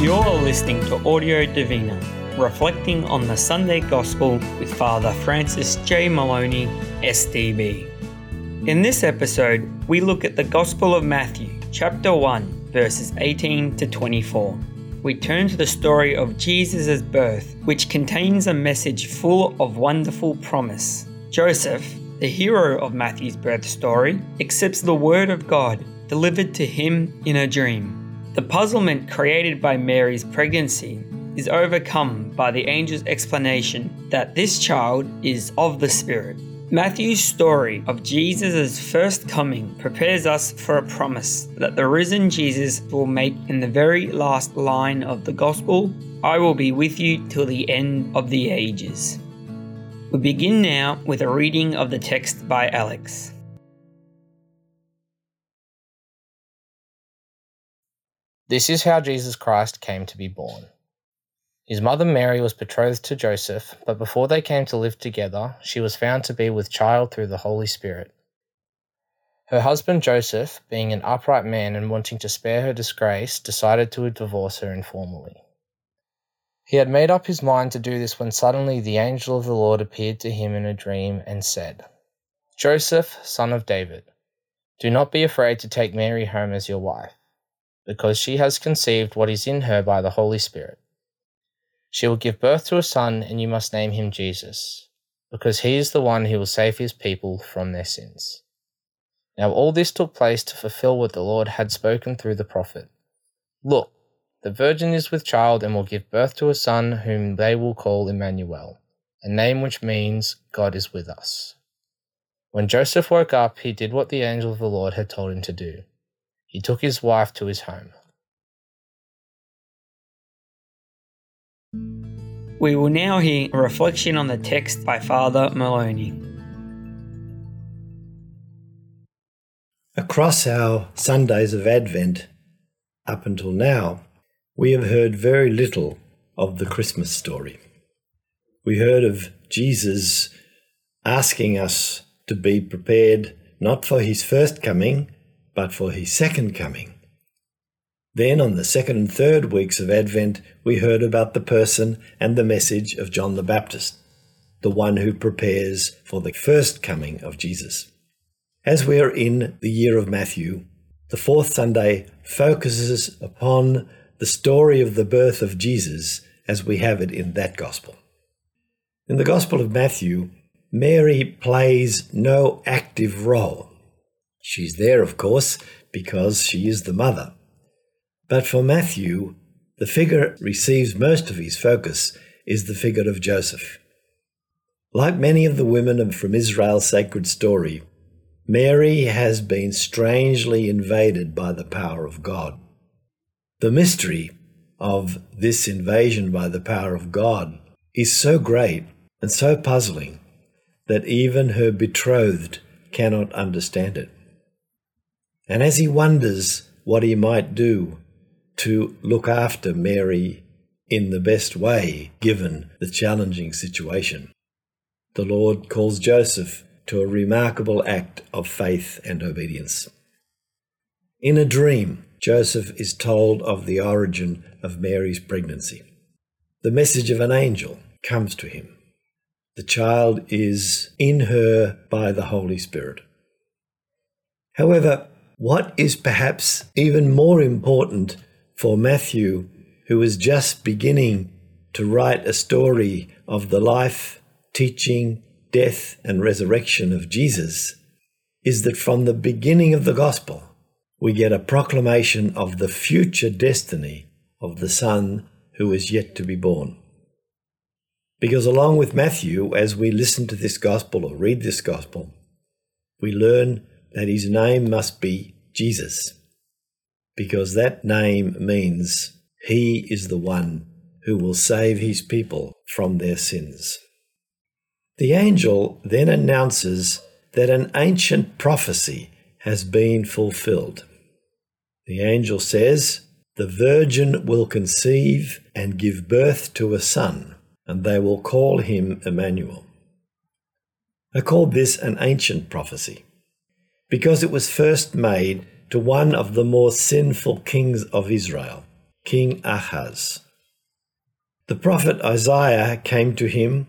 You're listening to Audio Divina, reflecting on the Sunday Gospel with Father Francis J. Moloney, SDB. In this episode, we look at the Gospel of Matthew, chapter 1, verses 18 to 24. We turn to the story of Jesus' birth, which contains a message full of wonderful promise. Joseph, the hero of Matthew's birth story, accepts the word of God delivered to him in a dream. The puzzlement created by Mary's pregnancy is overcome by the angel's explanation that this child is of the Spirit. Matthew's story of Jesus' first coming prepares us for a promise that the risen Jesus will make in the very last line of the Gospel I will be with you till the end of the ages. We begin now with a reading of the text by Alex. This is how Jesus Christ came to be born. His mother Mary was betrothed to Joseph, but before they came to live together, she was found to be with child through the Holy Spirit. Her husband Joseph, being an upright man and wanting to spare her disgrace, decided to divorce her informally. He had made up his mind to do this when suddenly the angel of the Lord appeared to him in a dream and said, Joseph, son of David, do not be afraid to take Mary home as your wife because she has conceived what is in her by the Holy Spirit. She will give birth to a son, and you must name him Jesus, because he is the one who will save his people from their sins. Now all this took place to fulfill what the Lord had spoken through the prophet. Look, the virgin is with child and will give birth to a son whom they will call Emmanuel, a name which means God is with us. When Joseph woke up, he did what the angel of the Lord had told him to do he took his wife to his home. We will now hear a reflection on the text by Father Moloney. Across our Sundays of Advent, up until now, we have heard very little of the Christmas story. We heard of Jesus asking us to be prepared not for his first coming, but for his second coming. Then, on the second and third weeks of Advent, we heard about the person and the message of John the Baptist, the one who prepares for the first coming of Jesus. As we are in the year of Matthew, the fourth Sunday focuses upon the story of the birth of Jesus as we have it in that Gospel. In the Gospel of Matthew, Mary plays no active role. She's there, of course, because she is the mother. But for Matthew, the figure receives most of his focus is the figure of Joseph. Like many of the women from Israel's sacred story, Mary has been strangely invaded by the power of God. The mystery of this invasion by the power of God is so great and so puzzling that even her betrothed cannot understand it. And as he wonders what he might do to look after Mary in the best way given the challenging situation, the Lord calls Joseph to a remarkable act of faith and obedience. In a dream, Joseph is told of the origin of Mary's pregnancy. The message of an angel comes to him. The child is in her by the Holy Spirit. However, what is perhaps even more important for Matthew, who is just beginning to write a story of the life, teaching, death, and resurrection of Jesus, is that from the beginning of the gospel, we get a proclamation of the future destiny of the Son who is yet to be born. Because along with Matthew, as we listen to this gospel or read this gospel, we learn that his name must be Jesus, because that name means he is the one who will save his people from their sins. The angel then announces that an ancient prophecy has been fulfilled. The angel says, The virgin will conceive and give birth to a son, and they will call him Emmanuel. I call this an ancient prophecy because it was first made to one of the more sinful kings of Israel, King Ahaz. The prophet Isaiah came to him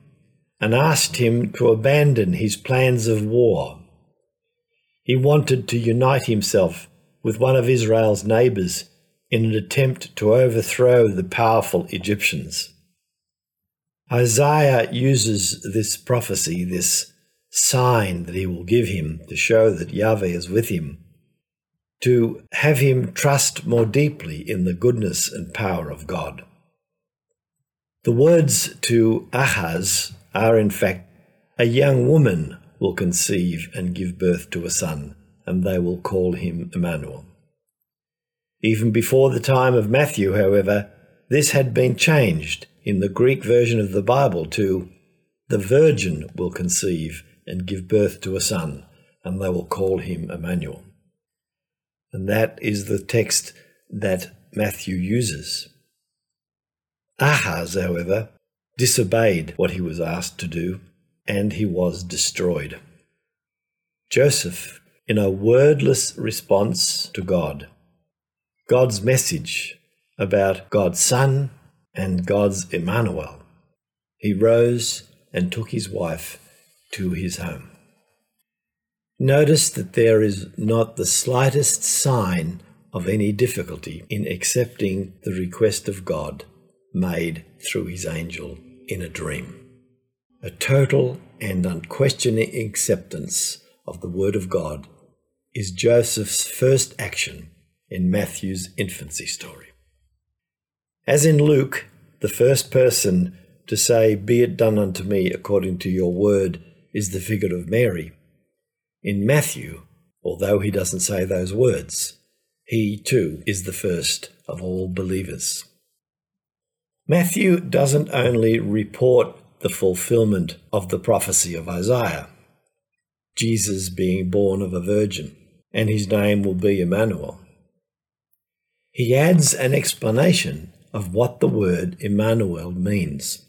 and asked him to abandon his plans of war. He wanted to unite himself with one of Israel's neighbors in an attempt to overthrow the powerful Egyptians. Isaiah uses this prophecy, this sign that he will give him to show that Yahweh is with him, to have him trust more deeply in the goodness and power of God. The words to Ahaz are in fact, a young woman will conceive and give birth to a son, and they will call him Emmanuel. Even before the time of Matthew, however, this had been changed in the Greek version of the Bible to the virgin will conceive and give birth to a son, and they will call him Emmanuel. And that is the text that Matthew uses. Ahaz, however, disobeyed what he was asked to do, and he was destroyed. Joseph, in a wordless response to God, God's message about God's Son and God's Emmanuel. He rose and took his wife to his home. Notice that there is not the slightest sign of any difficulty in accepting the request of God made through his angel in a dream. A total and unquestioning acceptance of the Word of God is Joseph's first action in Matthew's infancy story. As in Luke, the first person to say, Be it done unto me according to your word, is the figure of Mary. In Matthew, although he doesn't say those words, he too is the first of all believers. Matthew doesn't only report the fulfillment of the prophecy of Isaiah, Jesus being born of a virgin, and his name will be Emmanuel. He adds an explanation of what the word Emmanuel means.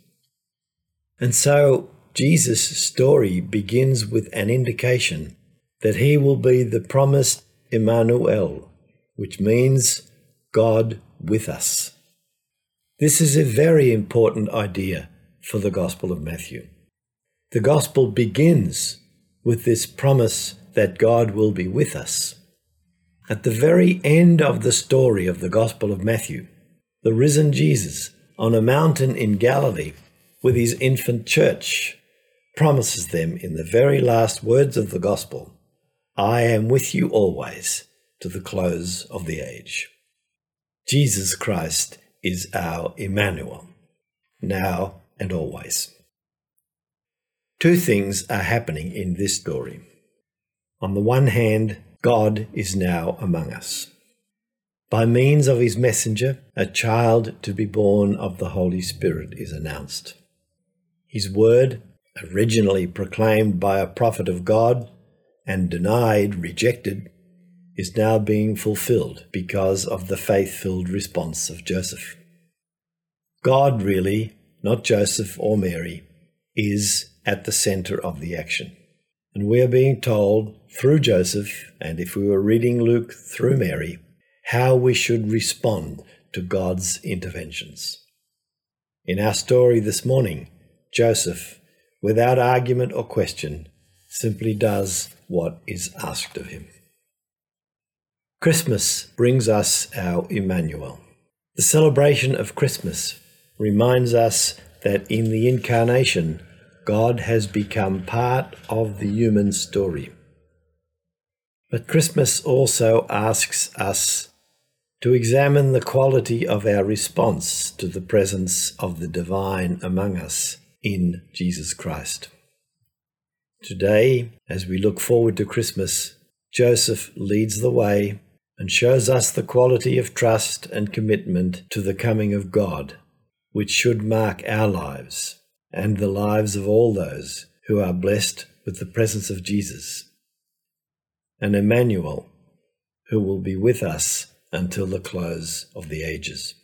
And so Jesus' story begins with an indication that he will be the promised Emmanuel, which means God with us. This is a very important idea for the Gospel of Matthew. The Gospel begins with this promise that God will be with us. At the very end of the story of the Gospel of Matthew, the risen Jesus on a mountain in Galilee with his infant church promises them in the very last words of the Gospel I am with you always to the close of the age. Jesus Christ is our Emmanuel, now and always. Two things are happening in this story. On the one hand, God is now among us. By means of his messenger, a child to be born of the Holy Spirit is announced. His word, originally proclaimed by a prophet of God and denied, rejected, is now being fulfilled because of the faith filled response of Joseph. God, really, not Joseph or Mary, is at the center of the action. And we are being told through Joseph, and if we were reading Luke through Mary, how we should respond to God's interventions. In our story this morning, Joseph, without argument or question, simply does what is asked of him. Christmas brings us our Emmanuel. The celebration of Christmas reminds us that in the incarnation, God has become part of the human story. But Christmas also asks us to examine the quality of our response to the presence of the divine among us in Jesus Christ. Today, as we look forward to Christmas, Joseph leads the way and shows us the quality of trust and commitment to the coming of God, which should mark our lives and the lives of all those who are blessed with the presence of Jesus, and Emmanuel, who will be with us until the close of the ages.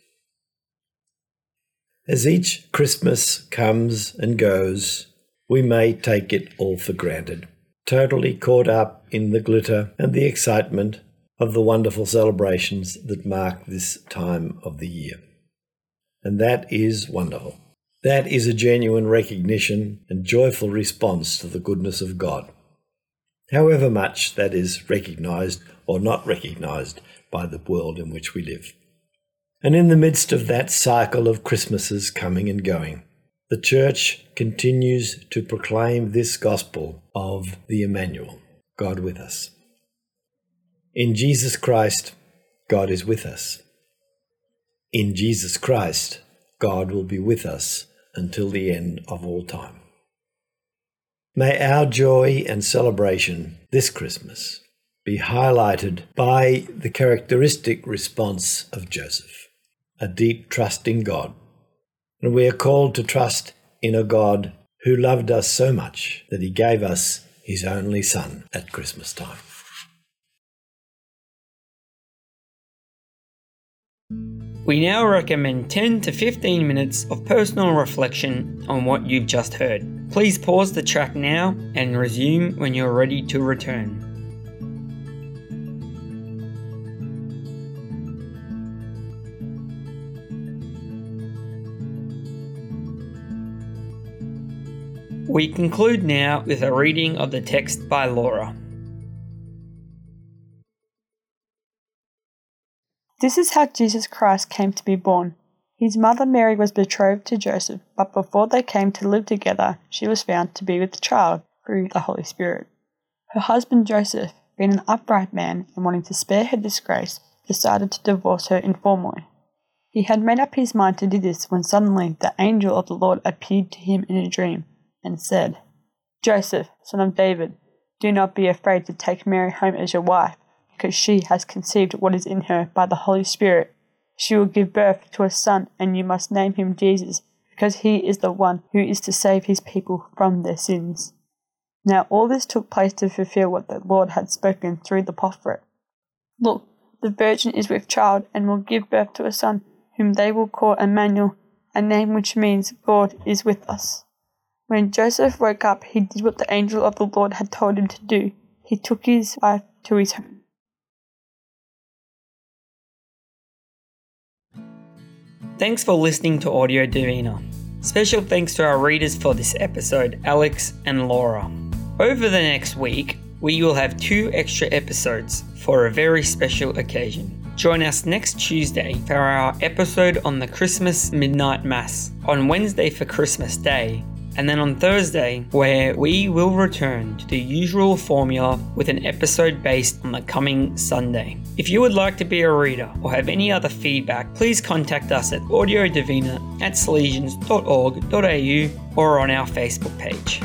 As each Christmas comes and goes, we may take it all for granted, totally caught up in the glitter and the excitement of the wonderful celebrations that mark this time of the year. and that is wonderful. That is a genuine recognition and joyful response to the goodness of God, however much that is recognized or not recognized by the world in which we live. And in the midst of that cycle of Christmases coming and going, the Church continues to proclaim this gospel of the Emmanuel, God with us. In Jesus Christ, God is with us. In Jesus Christ, God will be with us until the end of all time. May our joy and celebration this Christmas be highlighted by the characteristic response of Joseph, a deep trust in God. And we are called to trust in a God who loved us so much that he gave us his only Son at Christmas time. We now recommend 10 to 15 minutes of personal reflection on what you've just heard. Please pause the track now and resume when you're ready to return. We conclude now with a reading of the text by Laura. This is how Jesus Christ came to be born. His mother Mary was betrothed to Joseph, but before they came to live together, she was found to be with child through the Holy Spirit. Her husband Joseph, being an upright man and wanting to spare her disgrace, decided to divorce her informally. He had made up his mind to do this when suddenly the angel of the Lord appeared to him in a dream and said, Joseph, son of David, do not be afraid to take Mary home as your wife because she has conceived what is in her by the Holy Spirit. She will give birth to a son, and you must name him Jesus, because he is the one who is to save his people from their sins. Now all this took place to fulfill what the Lord had spoken through the prophet. Look, the virgin is with child and will give birth to a son, whom they will call Emmanuel, a name which means God is with us. When Joseph woke up, he did what the angel of the Lord had told him to do. He took his wife to his home. Thanks for listening to Audio Divina. Special thanks to our readers for this episode, Alex and Laura. Over the next week, we will have two extra episodes for a very special occasion. Join us next Tuesday for our episode on the Christmas Midnight Mass. On Wednesday for Christmas Day, and then on Thursday, where we will return to the usual formula with an episode based on the coming Sunday. If you would like to be a reader or have any other feedback, please contact us at audiodivina at salesians.org.au or on our Facebook page.